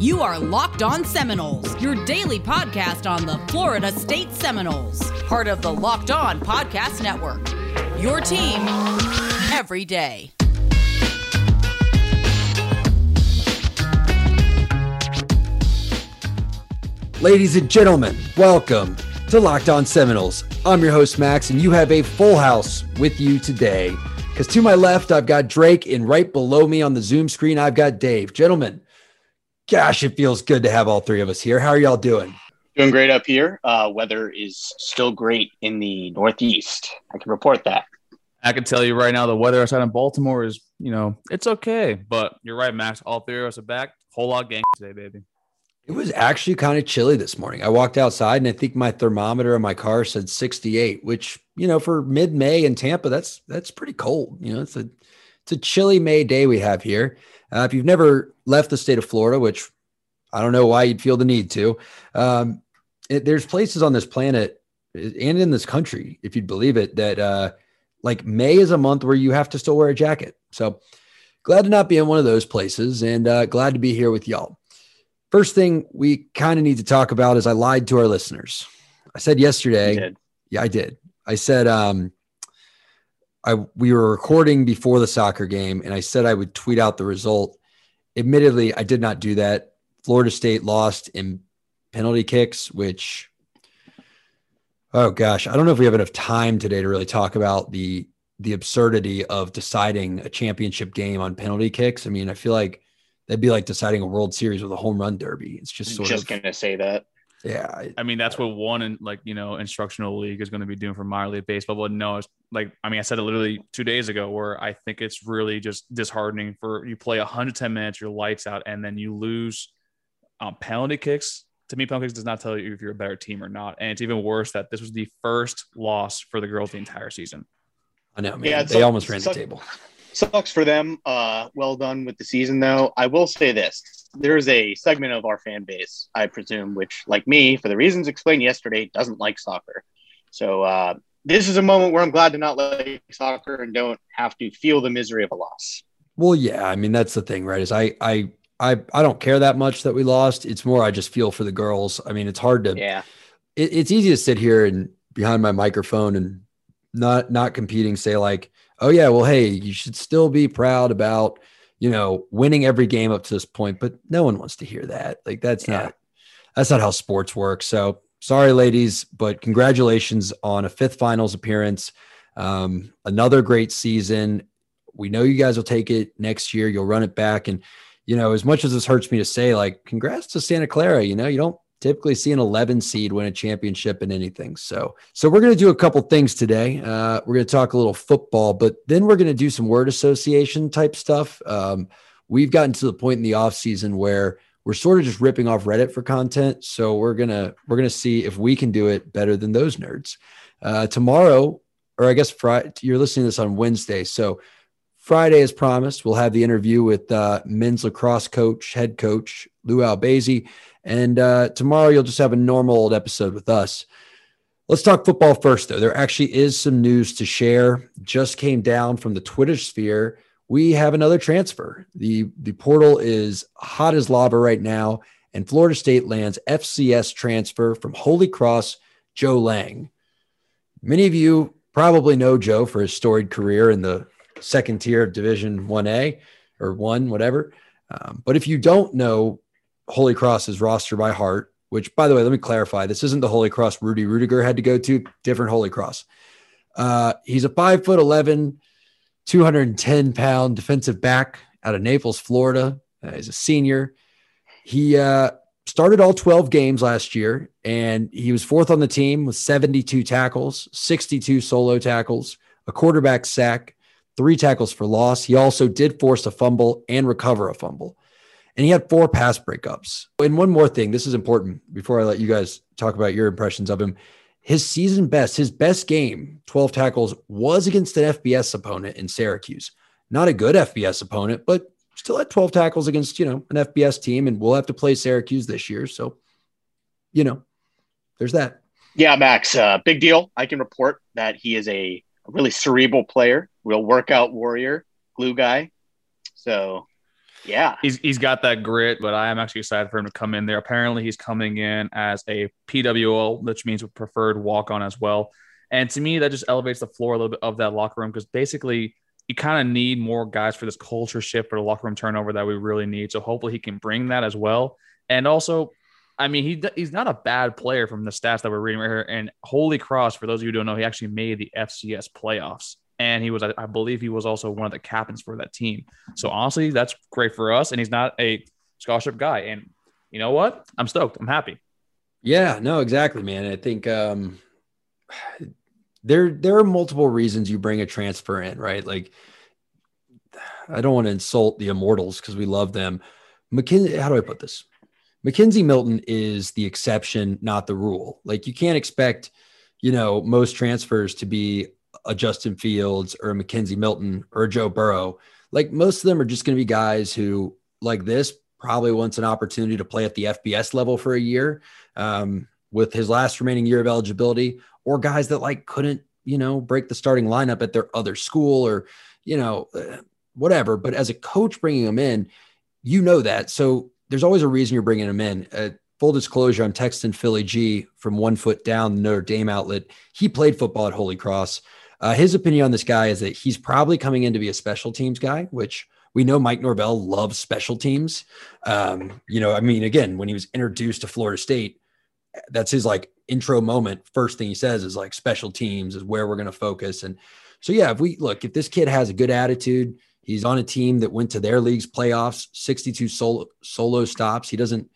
You are Locked On Seminoles, your daily podcast on the Florida State Seminoles, part of the Locked On Podcast Network. Your team every day. Ladies and gentlemen, welcome to Locked On Seminoles. I'm your host, Max, and you have a full house with you today. Because to my left, I've got Drake, and right below me on the Zoom screen, I've got Dave. Gentlemen, gosh, it feels good to have all three of us here. How are y'all doing? Doing great up here. Uh, weather is still great in the Northeast. I can report that. I can tell you right now, the weather outside in Baltimore is, you know, it's okay. But you're right, Max. All three of us are back. Whole lot gang today, baby. It was actually kind of chilly this morning. I walked outside and I think my thermometer in my car said 68, which, you know, for mid-May in Tampa, that's that's pretty cold. You know, it's a it's a chilly May day we have here. Uh, if you've never left the state of Florida, which I don't know why you'd feel the need to, um, it, there's places on this planet and in this country, if you'd believe it, that uh, like May is a month where you have to still wear a jacket. So glad to not be in one of those places and uh, glad to be here with y'all. First thing we kind of need to talk about is I lied to our listeners. I said yesterday, yeah, I did. I said um, I we were recording before the soccer game, and I said I would tweet out the result. Admittedly, I did not do that. Florida State lost in penalty kicks, which oh gosh, I don't know if we have enough time today to really talk about the the absurdity of deciding a championship game on penalty kicks. I mean, I feel like that'd be like deciding a World Series with a home run derby. It's just sort just of just gonna say that. Yeah. I, I mean, that's what one in like you know instructional league is going to be doing for minor league baseball. But no, it's like I mean, I said it literally two days ago, where I think it's really just disheartening for you play 110 minutes, your lights out, and then you lose um, penalty kicks. To me, penalty kicks does not tell you if you're a better team or not, and it's even worse that this was the first loss for the girls the entire season. I know, man. Yeah, they it's- almost ran the table. Sucks for them. Uh, well done with the season, though. I will say this: there's a segment of our fan base, I presume, which, like me, for the reasons explained yesterday, doesn't like soccer. So uh, this is a moment where I'm glad to not like soccer and don't have to feel the misery of a loss. Well, yeah, I mean that's the thing, right? Is I I I I don't care that much that we lost. It's more I just feel for the girls. I mean, it's hard to Yeah, it, it's easy to sit here and behind my microphone and not not competing say like, "Oh yeah, well hey, you should still be proud about, you know, winning every game up to this point." But no one wants to hear that. Like that's Yeah. not that's not how sports work. So, sorry ladies, but congratulations on a fifth finals appearance. Um, another great season. We know you guys will take it next year. You'll run it back and you know, as much as this hurts me to say, like, congrats to Santa Clara. You know, you don't typically see an 11 seed win a championship in anything. So, so we're going to do a couple things today. Uh, we're going to talk a little football, but then we're going to do some word association type stuff. Um, we've gotten to the point in the off season where we're sort of just ripping off Reddit for content. So we're gonna we're gonna see if we can do it better than those nerds. Uh, tomorrow, or I guess Friday, you're listening to this on Wednesday. So Friday, as promised, we'll have the interview with uh, men's lacrosse coach, head coach Lou Albazi. And uh, tomorrow, you'll just have a normal old episode with us. Let's talk football first, though. There actually is some news to share. Just came down from the Twitter sphere. We have another transfer. The, the portal is hot as lava right now, and Florida State lands FCS transfer from Holy Cross, Joe Lang. Many of you probably know Joe for his storied career in the second tier of Division 1A or 1, whatever. Um, but if you don't know Holy Cross's roster by heart, which, by the way, let me clarify this isn't the Holy Cross Rudy Ruettiger had to go to, different Holy Cross. Uh, he's a five foot 11, 210 pound defensive back out of Naples, Florida. Uh, he's a senior. He uh, started all 12 games last year, and he was fourth on the team with 72 tackles, 62 solo tackles, a quarterback sack, three tackles for loss. He also did force a fumble and recover a fumble. And he had four pass breakups. And one more thing, this is important before I let you guys talk about your impressions of him. His season best, his best game, 12 tackles, was against an FBS opponent in Syracuse. Not a good FBS opponent, but still had 12 tackles against, you know, an FBS team. And we'll have to play Syracuse this year. So, you know, there's that. Yeah, Max, uh, big deal. I can report that he is a, really cerebral player, real workout warrior, glue guy. So Yeah. He's, he's got that grit, but I am actually excited for him to come in there. Apparently, he's coming in as a PWO, which means preferred walk on as well. And to me, that just elevates the floor a little bit of that locker room because basically you kind of need more guys for this culture shift the locker room turnover that we really need. So hopefully he can bring that as well. And also, I mean, he he's not a bad player from the stats that we're reading right here. And Holy Cross, for those of you who don't know, he actually made the FCS playoffs. And he was, I believe, he was also one of the captains for that team. So honestly, that's great for us. And he's not a scholarship guy. And you know what? I'm stoked. I'm happy. Yeah, no, exactly, man. I think um, there there are multiple reasons you bring a transfer in, right? Like I don't want to insult the immortals because we love them. McKenzie, how do I put this? McKenzie Milton is the exception, not the rule. Like you can't expect, you know, most transfers to be a Justin Fields or a McKenzie Milton or Joe Burrow. Like most of them are just going to be guys who, like this, probably wants an opportunity to play at the FBS level for a year um, with his last remaining year of eligibility, or guys that like couldn't, you know, break the starting lineup at their other school or, you know, uh, whatever. But as a coach bringing them in, you know that. So there's always a reason you're bringing them in. Uh, full disclosure, I'm texting Philly G from One Foot Down, the Notre Dame outlet. He played football at Holy Cross. Uh, his opinion on this guy is that he's probably coming in to be a special teams guy, which we know Mike Norvell loves special teams. Um, you know, I mean, again, when he was introduced to Florida State, that's his like intro moment. First thing he says is like special teams is where we're going to focus. And so, yeah, if we look, if this kid has a good attitude, he's on a team that went to their league's playoffs, 62 solo solo stops. He doesn't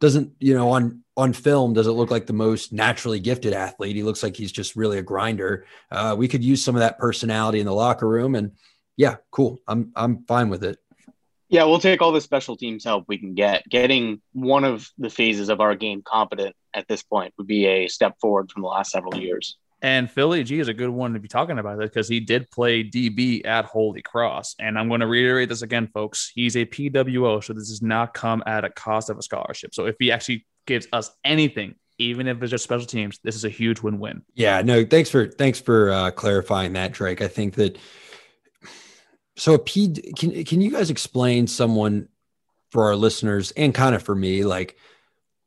doesn't you know on on film does it look like the most naturally gifted athlete. He looks like he's just really a grinder. Uh, we could use some of that personality in the locker room, and yeah, cool. I'm I'm fine with it. Yeah, we'll take all the special teams help we can get. Getting one of the phases of our game competent at this point would be a step forward from the last several years. And Philly G is a good one to be talking about it because he did play DB at Holy Cross. And I'm going to reiterate this again, folks. He's a PWO, so this does not come at a cost of a scholarship. So if he actually gives us anything, even if it's just special teams, this is a huge win-win. Yeah, no, thanks for thanks for uh, clarifying that, Drake. I think that so a P can can you guys explain someone for our listeners and kind of for me like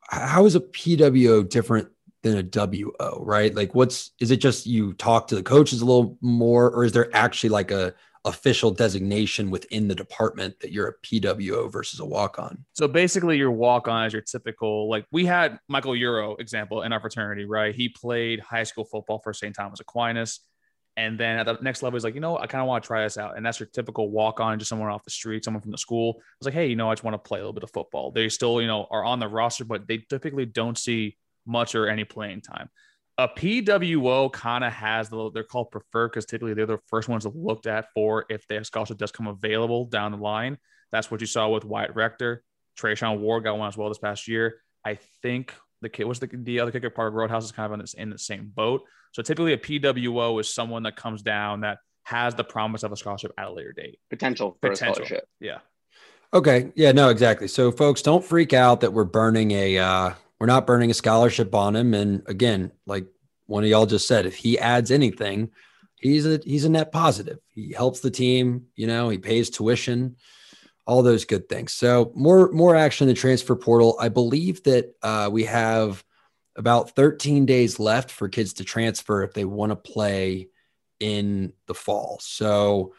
how is a PWO different than a WO, right? Like what's is it just you talk to the coaches a little more or is there actually like a official designation within the department that you're a PWO versus a walk-on? So basically your walk-on is your typical like we had Michael Euro example in our fraternity, right? He played high school football for St. Thomas Aquinas. And then at the next level, he's like, you know, I kind of want to try this out. And that's your typical walk on, just someone off the street, someone from the school. I was like, hey, you know, I just want to play a little bit of football. They still, you know, are on the roster, but they typically don't see much or any playing time. A PWO kind of has the they're called preferred because typically they're the first ones looked at for if their scholarship does come available down the line. That's what you saw with Wyatt Rector. Treshaun Ward got one as well this past year. I think the kid was the, the other kicker Parker Grothaus is kind of in, this, in the same boat. So typically a PWO is someone that comes down that has the promise of a scholarship at a later date. Potential for Potential. a scholarship. Yeah. Okay. Yeah, no, exactly. So folks, don't freak out that we're burning a uh we're not burning a scholarship on him. And again, like one of y'all just said, if he adds anything, he's a he's a net positive. He helps the team, you know, he pays tuition, all those good things. So more more action in the transfer portal. I believe that uh, we have about 13 days left for kids to transfer if they want to play in the fall. So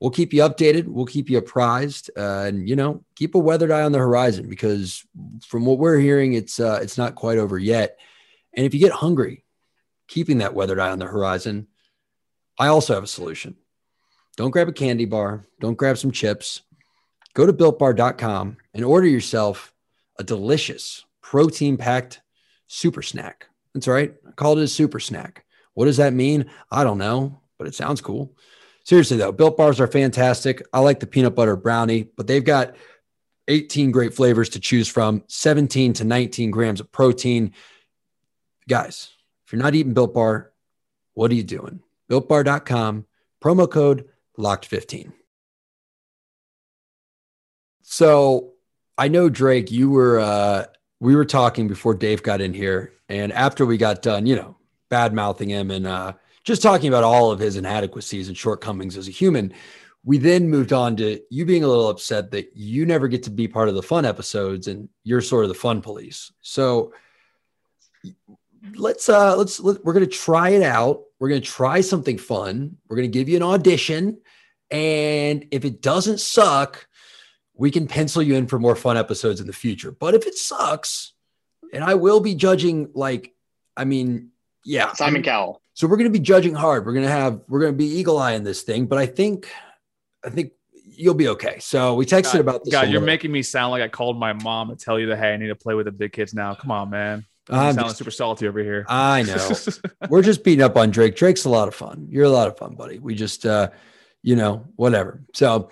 we'll keep you updated. We'll keep you apprised, uh, and you know, keep a weathered eye on the horizon because from what we're hearing, it's uh, it's not quite over yet. And if you get hungry, keeping that weathered eye on the horizon, I also have a solution. Don't grab a candy bar. Don't grab some chips. Go to builtbar.com and order yourself a delicious protein packed super snack. That's right. I called it a super snack. What does that mean? I don't know, but it sounds cool seriously though, built bars are fantastic. I like the peanut butter brownie, but they've got 18 great flavors to choose from, 17 to 19 grams of protein. Guys, if you're not eating built bar, what are you doing? Builtbar.com, promo code locked15. So I know Drake, you were uh we were talking before Dave got in here, and after we got done, you know, bad mouthing him and uh just talking about all of his inadequacies and shortcomings as a human, we then moved on to you being a little upset that you never get to be part of the fun episodes and you're sort of the fun police. So let's uh let's let, we're gonna try it out. We're gonna try something fun. We're gonna give you an audition, and if it doesn't suck, we can pencil you in for more fun episodes in the future. But if it sucks, and I will be judging like, I mean, yeah, Simon Cowell. So we're gonna be judging hard. We're gonna have we're gonna be eagle eye in this thing, but I think I think you'll be okay. So we texted God, about this. God, you're making me sound like I called my mom to tell you that hey, I need to play with the big kids now. Come on, man. I'm sounding super salty over here. I know. We're just beating up on Drake. Drake's a lot of fun. You're a lot of fun, buddy. We just uh, you know, whatever. So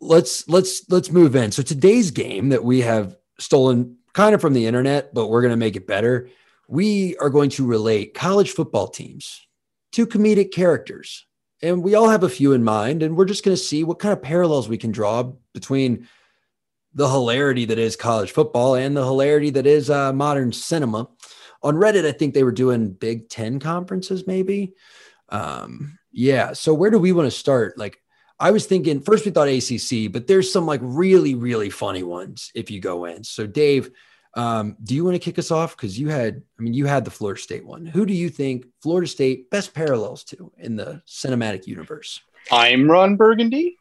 let's let's let's move in. So today's game that we have stolen kind of from the internet, but we're gonna make it better. We are going to relate college football teams to comedic characters. And we all have a few in mind, and we're just going to see what kind of parallels we can draw between the hilarity that is college football and the hilarity that is uh, modern cinema. On Reddit, I think they were doing Big Ten conferences, maybe. Um, yeah. So where do we want to start? Like, I was thinking first we thought ACC, but there's some like really, really funny ones if you go in. So, Dave, um, do you want to kick us off? Because you had, I mean, you had the Florida State one. Who do you think Florida State best parallels to in the cinematic universe? I'm Ron Burgundy.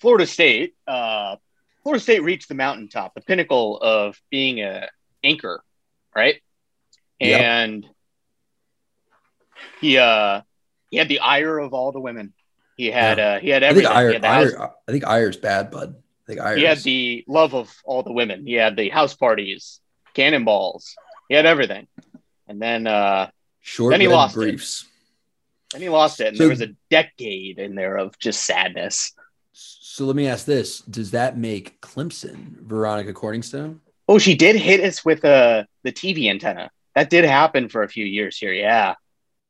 Florida State. Uh, Florida State reached the mountaintop, the pinnacle of being a anchor, right? Yep. And he uh he had the ire of all the women. He had Yeah. uh he had I think. Ire, he, had the house- Ire, I think Ire's bad, bud. I think Ire. he had the love of all the women. He had the house parties, cannonballs. He had everything. And then uh short then he lost it. briefs. then he lost it and So- there was a decade in there of just sadness. So let me ask this: Does that make Clemson Veronica Corningstone? Oh, she did hit us with uh, the TV antenna. That did happen for a few years here. Yeah.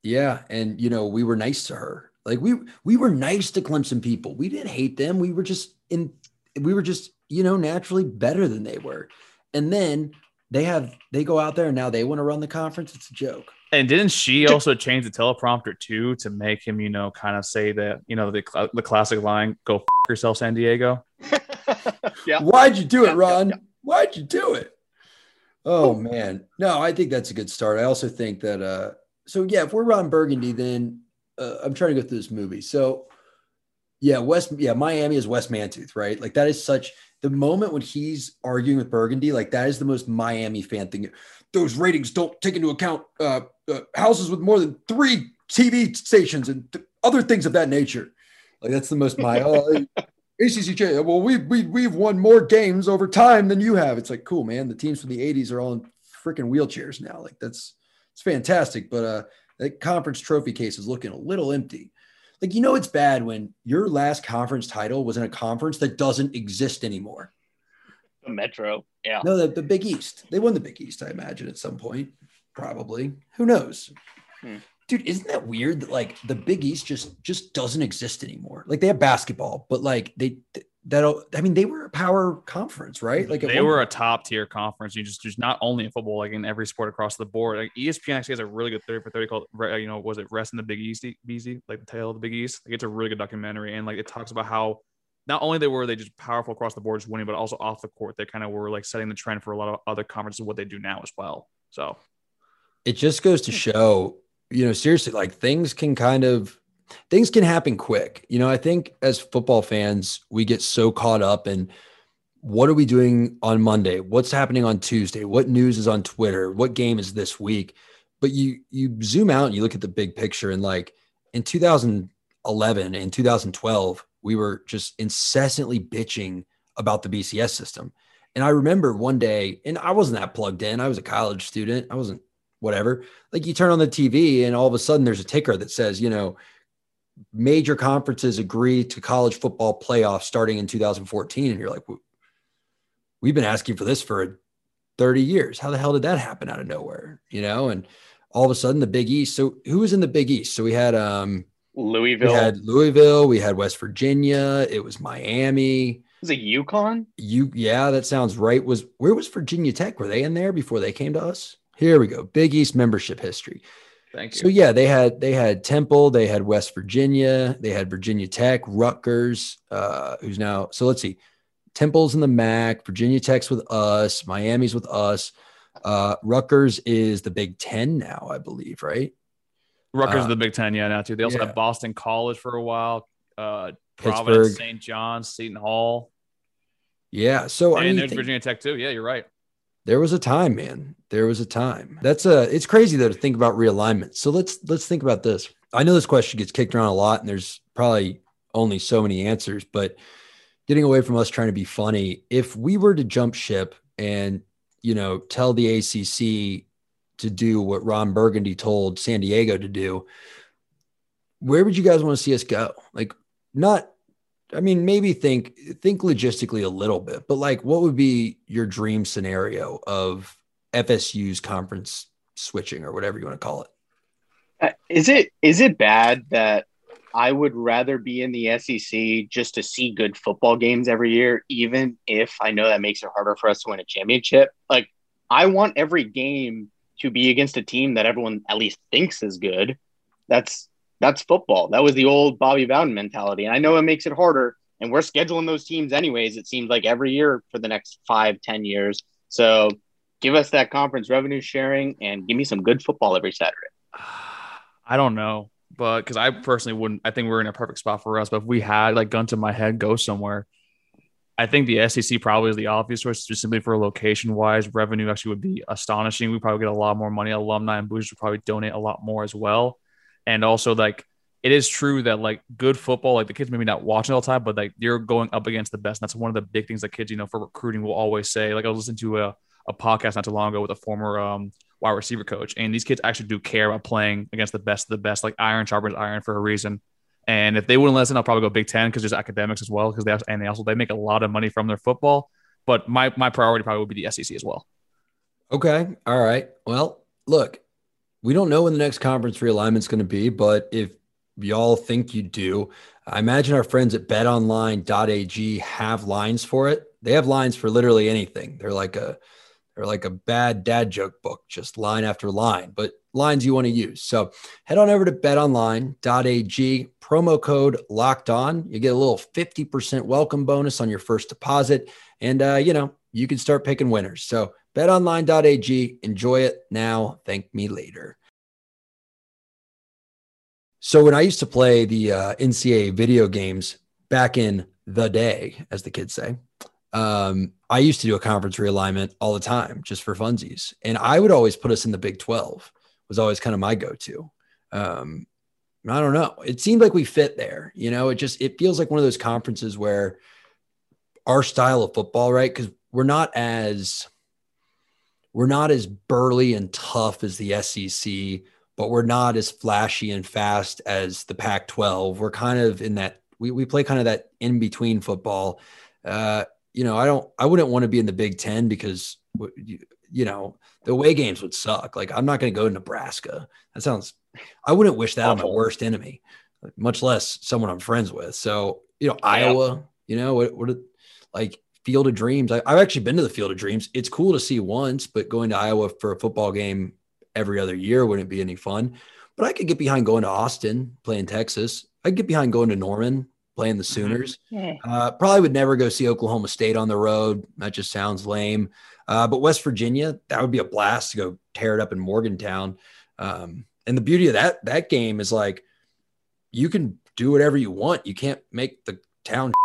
Yeah, and you know we were nice to her. Like we we were nice to Clemson people. We didn't hate them. We were just in. We were just you know naturally better than they were. And then they have they go out there and now they want to run the conference. It's a joke. And didn't she also change the teleprompter too to make him, you know, kind of say that, you know, the cl- the classic line, "Go f- yourself, San Diego." yeah. Why'd you do it, Ron? yeah, Why'd you do it? Oh man, no, I think that's a good start. I also think that uh, so yeah, if we're Ron Burgundy, then uh, I'm trying to go through this movie. So yeah, Wes, yeah, Miami is Wes Mantooth, right? Like that is such the moment when he's arguing with Burgundy, like that is the most Miami fan thing. Those ratings don't take into account uh, uh, houses with more than three TV stations and th- other things of that nature. Like that's the most my oh, ACCJ. Well, we we we've won more games over time than you have. It's like cool, man. The teams from the '80s are all in freaking wheelchairs now. Like that's it's fantastic. But uh, that conference trophy case is looking a little empty. Like you know, it's bad when your last conference title was in a conference that doesn't exist anymore. The Metro. Yeah. No, the, the Big East. They won the Big East, I imagine, at some point. Probably. Who knows? Hmm. Dude, isn't that weird that like the Big East just just doesn't exist anymore? Like they have basketball, but like they that I mean they were a power conference, right? Like at they one were a top tier conference. You just just not only in football, like in every sport across the board. Like ESPN actually has a really good thirty for thirty called, uh, you know, was it Rest in the Big East, BZ, like the tale of the Big East. Like it's a really good documentary, and like it talks about how not only they were they just powerful across the board, just winning, but also off the court, they kind of were like setting the trend for a lot of other conferences what they do now as well. So it just goes to hmm. show, you know, seriously, like things can kind of things can happen quick. You know, I think as football fans, we get so caught up in what are we doing on Monday? What's happening on Tuesday? What news is on Twitter? What game is this week? But you you zoom out and you look at the big picture and like in 2011 and 2012, we were just incessantly bitching about the BCS system. And I remember one day, and I wasn't that plugged in. I was a college student. I wasn't whatever. Like you turn on the TV and all of a sudden there's a ticker that says, you know, major conferences agree to college football playoffs starting in 2014. And you're like, we've been asking for this for 30 years. How the hell did that happen out of nowhere? You know, and all of a sudden the Big East. So who was in the Big East? So we had um Louisville. we had Louisville, we had West Virginia, it was Miami. was it UConn? You yeah, that sounds right. Was where was Virginia Tech? Were they in there before they came to us? Here we go. Big East membership history. Thank you. So yeah, they had they had Temple, they had West Virginia, they had Virginia Tech, Rutgers, uh, who's now so let's see, Temple's in the MAC, Virginia Tech's with us, Miami's with us, uh, Rutgers is the Big Ten now, I believe, right? Rutgers uh, is the Big Ten, yeah, now too. They also yeah. had Boston College for a while, uh, Pittsburgh. Providence, St. John's, Seton Hall, Yeah. So I mean, there's think- Virginia Tech too. Yeah, you're right. There was a time, man. There was a time. That's a. It's crazy though to think about realignment. So let's let's think about this. I know this question gets kicked around a lot, and there's probably only so many answers. But getting away from us trying to be funny, if we were to jump ship and you know tell the ACC to do what Ron Burgundy told San Diego to do, where would you guys want to see us go? Like, not I mean, maybe think think logistically a little bit, but like, what would be your dream scenario of FSU's conference switching or whatever you want to call it? Uh, Is it is it bad that I would rather be in the SEC just to see good football games every year, even if I know that makes it harder for us to win a championship? Like, I want every game to be against a team that everyone at least thinks is good. That's that's football. That was the old Bobby Bowden mentality, and I know it makes it harder. And we're scheduling those teams anyways. It seems like every year for the next five, ten years. So give us that conference revenue sharing and give me some good football every Saturday. I don't know, but because I personally wouldn't, I think we're in a perfect spot for us. But if we had like gun to my head, go somewhere. I think the SEC probably is the obvious choice, just simply for location wise. Revenue actually would be astonishing. We probably get a lot more money. Alumni and boosters would probably donate a lot more as well. And also, like, it is true that like good football, like the kids maybe not watching all the time, but like you're going up against the best. And that's one of the big things that kids, you know, for recruiting will always say. Like I was listening to a, a podcast not too long ago with a former um, wide receiver coach, and these kids actually do care about playing against the best of the best. Like iron sharpens iron for a reason. And if they wouldn't listen, I'll probably go Big Ten because there's academics as well. Because they also, and they also they make a lot of money from their football. But my my priority probably would be the SEC as well. Okay. All right. Well, look, we don't know when the next conference realignment is going to be, but if y'all think you do, I imagine our friends at betonline.ag have lines for it. They have lines for literally anything. They're like a they're like a bad dad joke book, just line after line, but lines you want to use. So head on over to betonline.ag, promo code locked on. You get a little 50% welcome bonus on your first deposit. And, uh, you know, you can start picking winners. So betonline.ag, enjoy it now. Thank me later. So when I used to play the uh, NCAA video games back in the day, as the kids say, um, I used to do a conference realignment all the time just for funsies. And I would always put us in the Big 12 was always kind of my go-to. Um, I don't know. It seemed like we fit there. You know, it just it feels like one of those conferences where our style of football, right? Because we're not as we're not as burly and tough as the SEC, but we're not as flashy and fast as the Pac-12. We're kind of in that we we play kind of that in between football. Uh, you know, I don't I wouldn't want to be in the Big Ten because you, you know the away games would suck. Like I'm not going to go to Nebraska. That sounds. I wouldn't wish that on my worst enemy, much less someone I'm friends with. So you know, Iowa. You know what? What? Like Field of Dreams. I, I've actually been to the Field of Dreams. It's cool to see once, but going to Iowa for a football game every other year wouldn't be any fun. But I could get behind going to Austin, playing Texas. I could get behind going to Norman, playing the Sooners. Uh, probably would never go see Oklahoma State on the road. That just sounds lame. Uh, but West Virginia, that would be a blast to go tear it up in Morgantown. Um, and the beauty of that that game is like you can do whatever you want. You can't make the town.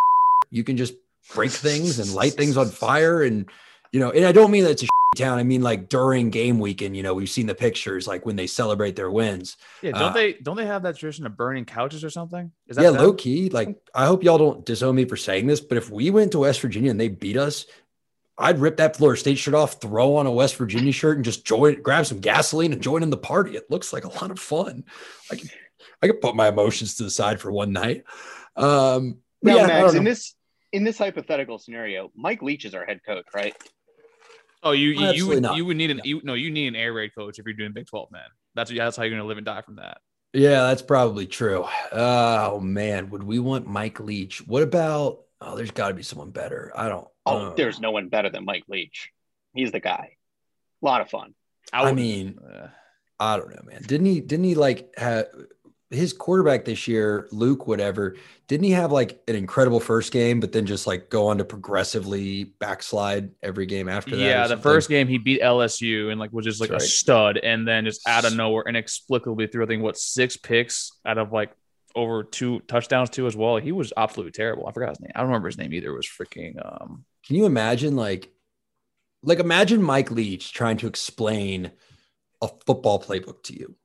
You can just break things and light things on fire, and you know. And I don't mean that it's a town. I mean like during game weekend. You know, we've seen the pictures like when they celebrate their wins. Yeah, don't Uh, they don't they have that tradition of burning couches or something? Is that yeah, them? low key. Like, I hope y'all don't disown me for saying this, but if we went to West Virginia and they beat us, I'd rip that Florida State shirt off, throw on a West Virginia shirt, and just join, grab some gasoline and join in the party. It looks like a lot of fun. I can, I can put my emotions to the side for one night. Um, Now, yeah, I Max, in this in this hypothetical scenario, Mike Leach is our head coach, right? Oh, you you, you would not. you would need an No. you, no you need an air raid coach if you're doing Big Twelve, man. That's that's how you're gonna live and die from that. yeah, that's probably true. Oh man, would we want Mike Leach? What about? Oh, there's got to be someone better. I don't. Oh, uh, there's no one better than Mike Leach. He's the guy. A lot of fun. I would- mean, uh, I don't know, man. Didn't he? Didn't he like have his quarterback this year, Luke, whatever? Didn't he have like an incredible first game, but then just like go on to progressively backslide every game after that? Yeah, the first game he beat LSU and like was just like right. a stud, and then just out of nowhere inexplicably threw I think what six picks out of like over two touchdowns too as well. He was absolutely terrible. I forgot his name. I don't remember his name either. It was freaking. Um, Can you imagine like, like imagine Mike Leach trying to explain a football playbook to you.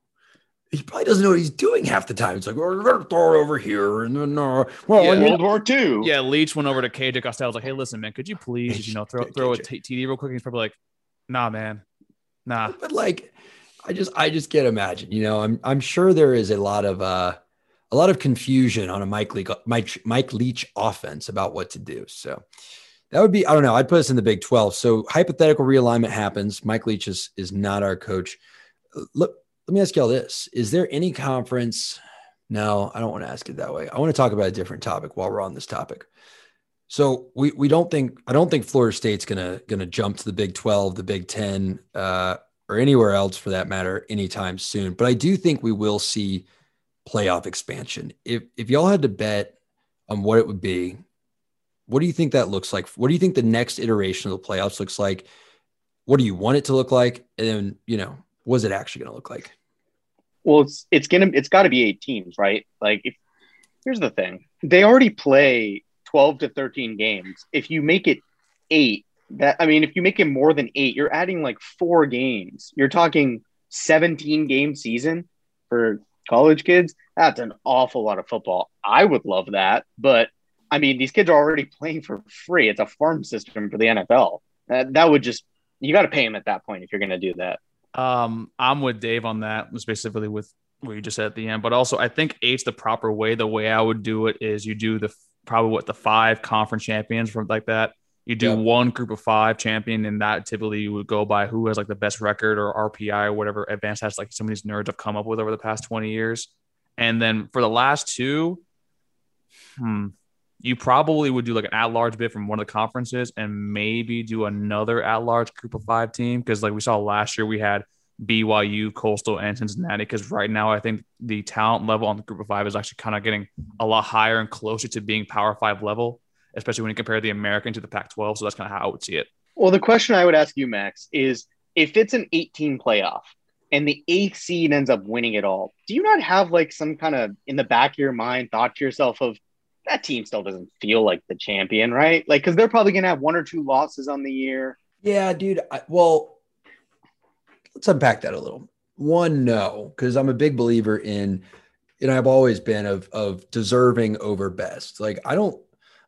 He probably doesn't know what he's doing half the time. It's like, we're going to throw it over here. And then, uh, well, yeah, World War II. Yeah, Leach went over to KJ Costello. Was like, hey, listen, man, could you please, you know, throw, throw a t- TD real quick? he's probably like, nah, man, nah. But like, I just, I just can't imagine. You know, I'm, I'm sure there is a lot of, uh, a lot of confusion on a Mike Leach, Mike, Mike Leach offense about what to do. So that would be, I don't know. I'd put us in the Big 12. So hypothetical realignment happens. Mike Leach is, is not our coach. Look, let me ask y'all this. Is there any conference? No, I don't want to ask it that way. I want to talk about a different topic while we're on this topic. So we we don't think I don't think Florida State's gonna gonna jump to the Big 12, the Big 10, uh, or anywhere else for that matter anytime soon. But I do think we will see playoff expansion. If if y'all had to bet on what it would be, what do you think that looks like? What do you think the next iteration of the playoffs looks like? What do you want it to look like? And then, you know, what's it actually going to look like? Well, it's it's gonna it's got to be eight teams, right? Like, if here's the thing, they already play twelve to thirteen games. If you make it eight, that I mean, if you make it more than eight, you're adding like four games. You're talking seventeen game season for college kids. That's an awful lot of football. I would love that, but I mean, these kids are already playing for free. It's a farm system for the NFL. That, that would just, you got to pay them at that point if you're going to do that. Um, I'm with Dave on that, specifically with what you just said at the end. But also, I think eight's the proper way. The way I would do it is you do the probably what the five conference champions from like that. You do one group of five champion, and that typically you would go by who has like the best record or RPI or whatever advanced has like some of these nerds have come up with over the past 20 years. And then for the last two, hmm, you probably would do like an at-large bid from one of the conferences and maybe do another at-large group of five team because like we saw last year we had BYU, Coastal, and Cincinnati. Because right now I think the talent level on the group of five is actually kind of getting a lot higher and closer to being Power Five level, especially when you compare the American to the Pac-12. So that's kind of how I would see it. Well, the question I would ask you, Max, is if it's an 18 playoff and the eighth seed ends up winning it all, do you not have like some kind of in the back of your mind thought to yourself of that team still doesn't feel like the champion, right? Like, because they're probably going to have one or two losses on the year. Yeah, dude. I, well, let's unpack that a little. One, no, because I'm a big believer in, and I've always been of of deserving over best. Like, I don't,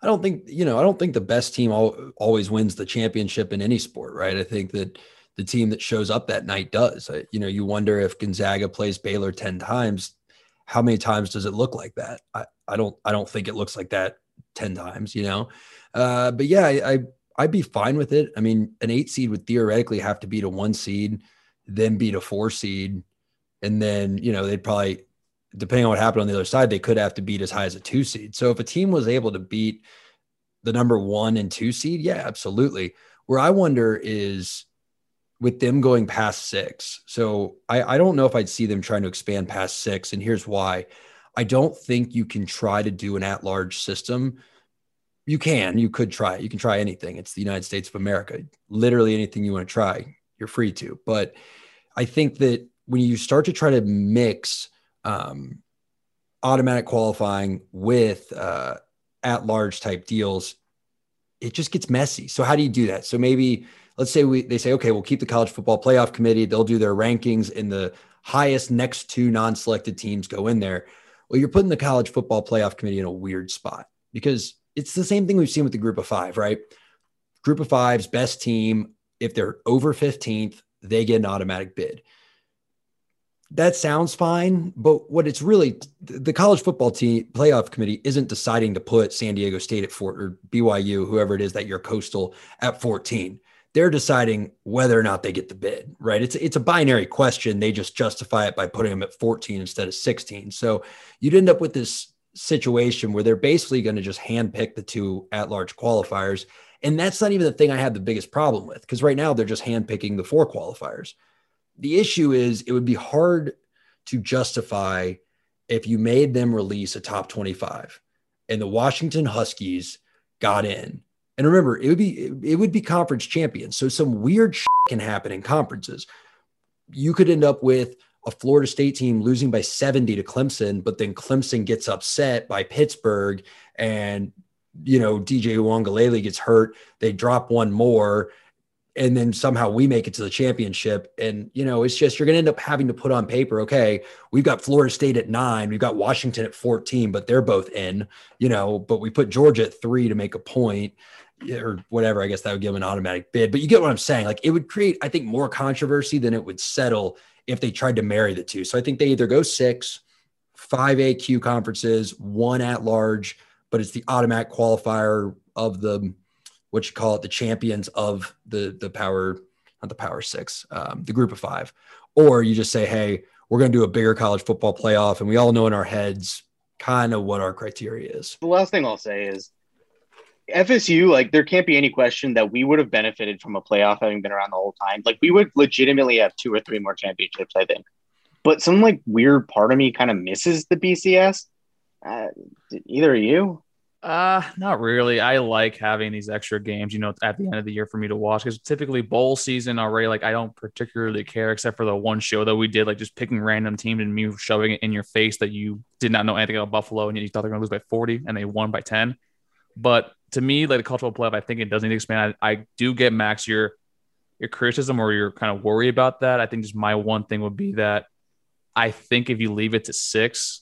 I don't think you know, I don't think the best team al- always wins the championship in any sport, right? I think that the team that shows up that night does. I, you know, you wonder if Gonzaga plays Baylor ten times, how many times does it look like that? I, I don't I don't think it looks like that 10 times, you know. Uh, but yeah, I, I I'd be fine with it. I mean, an eight seed would theoretically have to beat a one seed, then beat a four seed, and then you know they'd probably, depending on what happened on the other side, they could have to beat as high as a two seed. So if a team was able to beat the number one and two seed, yeah, absolutely. Where I wonder is with them going past six. So I, I don't know if I'd see them trying to expand past six. And here's why. I don't think you can try to do an at large system. You can, you could try. You can try anything. It's the United States of America. Literally anything you want to try, you're free to. But I think that when you start to try to mix um, automatic qualifying with uh, at large type deals, it just gets messy. So, how do you do that? So, maybe let's say we they say, okay, we'll keep the college football playoff committee. They'll do their rankings, and the highest next two non-selected teams go in there. Well, you're putting the college football playoff committee in a weird spot because it's the same thing we've seen with the group of five, right? Group of fives, best team. If they're over 15th, they get an automatic bid. That sounds fine, but what it's really the college football team playoff committee isn't deciding to put San Diego State at four or BYU, whoever it is that you're coastal at 14 they're deciding whether or not they get the bid, right? It's it's a binary question. They just justify it by putting them at 14 instead of 16. So you'd end up with this situation where they're basically going to just handpick the two at-large qualifiers. And that's not even the thing I have the biggest problem with, because right now they're just handpicking the four qualifiers. the issue is it would be hard to justify if you made them release a top 25 and the Washington Huskies got in. And remember, it would be it would be conference champions. So some weird can happen in conferences. You could end up with a Florida State team losing by 70 to Clemson, but then Clemson gets upset by Pittsburgh and you know DJ Uiagalelei gets hurt, they drop one more and then somehow we make it to the championship. And, you know, it's just you're going to end up having to put on paper, okay, we've got Florida State at nine, we've got Washington at 14, but they're both in, you know, but we put Georgia at three to make a point or whatever. I guess that would give them an automatic bid. But you get what I'm saying. Like it would create, I think, more controversy than it would settle if they tried to marry the two. So I think they either go six, five AQ conferences, one at large, but it's the automatic qualifier of the what you call it, the champions of the the power, not the power six, um, the group of five, or you just say, hey, we're going to do a bigger college football playoff, and we all know in our heads kind of what our criteria is. The last thing I'll say is FSU, like there can't be any question that we would have benefited from a playoff having been around the whole time. Like we would legitimately have two or three more championships, I think. But some like weird part of me kind of misses the BCS. Uh, either of you? Uh, not really. I like having these extra games, you know, at the end of the year for me to watch because typically bowl season already, like I don't particularly care except for the one show that we did, like just picking random teams and me shoving it in your face that you did not know anything about Buffalo and you thought they're going to lose by 40 and they won by 10. But to me, like the cultural playoff, I think it does need to expand. I, I do get Max your your criticism or your kind of worry about that. I think just my one thing would be that I think if you leave it to six,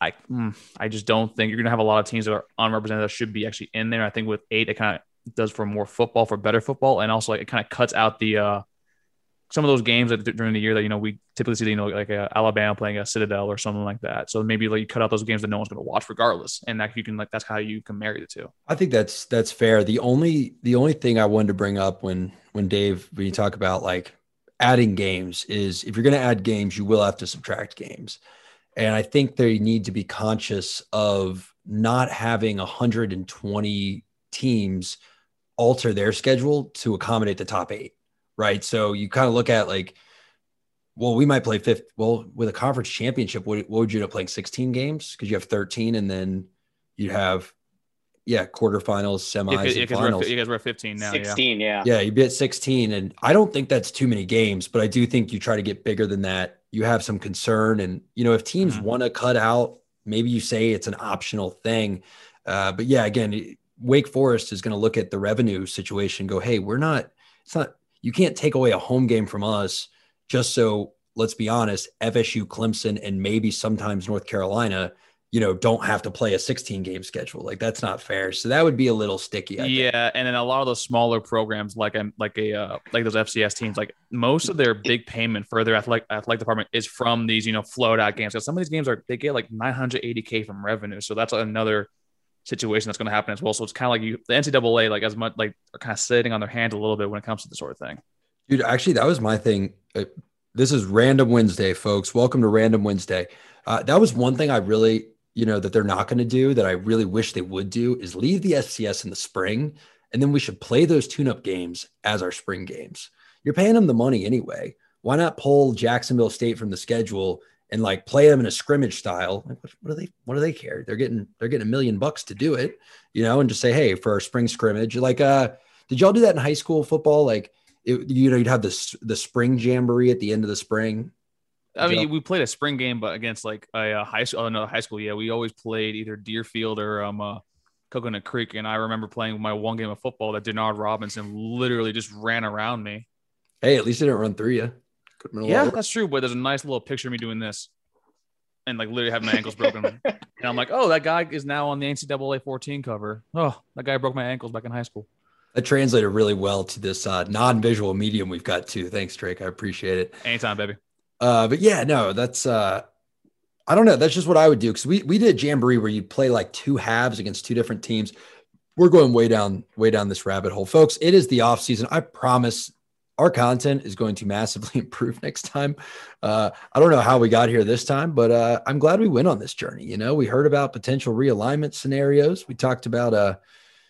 I mm, I just don't think you're to have a lot of teams that are unrepresented that should be actually in there. I think with eight, it kind of does for more football, for better football, and also like it kind of cuts out the uh, some of those games that during the year that you know we typically see you know like a Alabama playing a Citadel or something like that. So maybe like you cut out those games that no one's going to watch regardless, and that you can like that's how you can marry the two. I think that's that's fair. The only the only thing I wanted to bring up when when Dave when you talk about like adding games is if you're going to add games, you will have to subtract games. And I think they need to be conscious of not having 120 teams alter their schedule to accommodate the top eight, right? So you kind of look at like, well, we might play fifth. Well, with a conference championship, what, what would you end up playing 16 games? Because you have 13 and then you have, yeah, quarterfinals, semis, yeah, finals. You guys were at 15 now. 16, yeah. Yeah, yeah you be at 16. And I don't think that's too many games, but I do think you try to get bigger than that you have some concern. And, you know, if teams mm-hmm. want to cut out, maybe you say it's an optional thing. Uh, but yeah, again, Wake Forest is going to look at the revenue situation, go, hey, we're not, it's not, you can't take away a home game from us just so, let's be honest, FSU, Clemson, and maybe sometimes North Carolina you know, don't have to play a 16 game schedule. Like that's not fair. So that would be a little sticky. I yeah, think. and then a lot of those smaller programs, like I'm like a uh, like those FCS teams, like most of their big payment for their athletic athletic department is from these you know float out games. Because some of these games are they get like 980k from revenue. So that's another situation that's going to happen as well. So it's kind of like you the NCAA like as much like are kind of sitting on their hands a little bit when it comes to this sort of thing. Dude, actually, that was my thing. Uh, this is Random Wednesday, folks. Welcome to Random Wednesday. Uh, that was one thing I really you know, that they're not going to do that I really wish they would do is leave the FCS in the spring. And then we should play those tune up games as our spring games. You're paying them the money anyway. Why not pull Jacksonville State from the schedule and like play them in a scrimmage style? Like, what, what do they, what do they care? They're getting, they're getting a million bucks to do it, you know, and just say, Hey, for our spring scrimmage, like, uh, did y'all do that in high school football? Like, it, you know, you'd have this, the spring jamboree at the end of the spring I mean, we played a spring game, but against like a, a high school, oh, no, high school. Yeah, we always played either Deerfield or um, uh, Coconut Creek. And I remember playing my one game of football that Denard Robinson literally just ran around me. Hey, at least he didn't run through you. Yeah, that's true. But there's a nice little picture of me doing this and like literally having my ankles broken. and I'm like, oh, that guy is now on the NCAA 14 cover. Oh, that guy broke my ankles back in high school. That translated really well to this uh, non-visual medium we've got too. Thanks, Drake. I appreciate it. Anytime, baby. Uh, but yeah, no, that's uh, I don't know. That's just what I would do because we we did a jamboree where you play like two halves against two different teams. We're going way down way down this rabbit hole, folks. It is the off season. I promise our content is going to massively improve next time. Uh, I don't know how we got here this time, but uh, I'm glad we went on this journey. You know, we heard about potential realignment scenarios. We talked about, uh,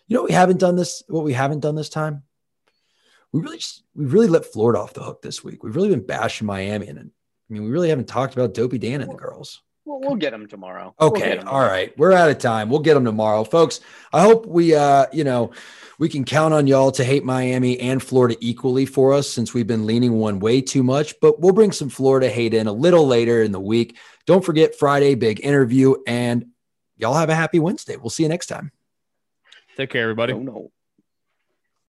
you know, we haven't done this. What we haven't done this time we really just we really let Florida off the hook this week. We've really been bashing Miami, and I mean, we really haven't talked about Dopey Dan and the girls. We'll, we'll get them tomorrow. We'll Okay, get 'em all right, we're out of time. We'll get them tomorrow, folks. I hope we, uh, you know, we can count on y'all to hate Miami and Florida equally for us since we've been leaning one way too much. But we'll bring some Florida hate in a little later in the week. Don't forget Friday big interview, and y'all have a happy Wednesday. We'll see you next time. Take care, everybody. No, no.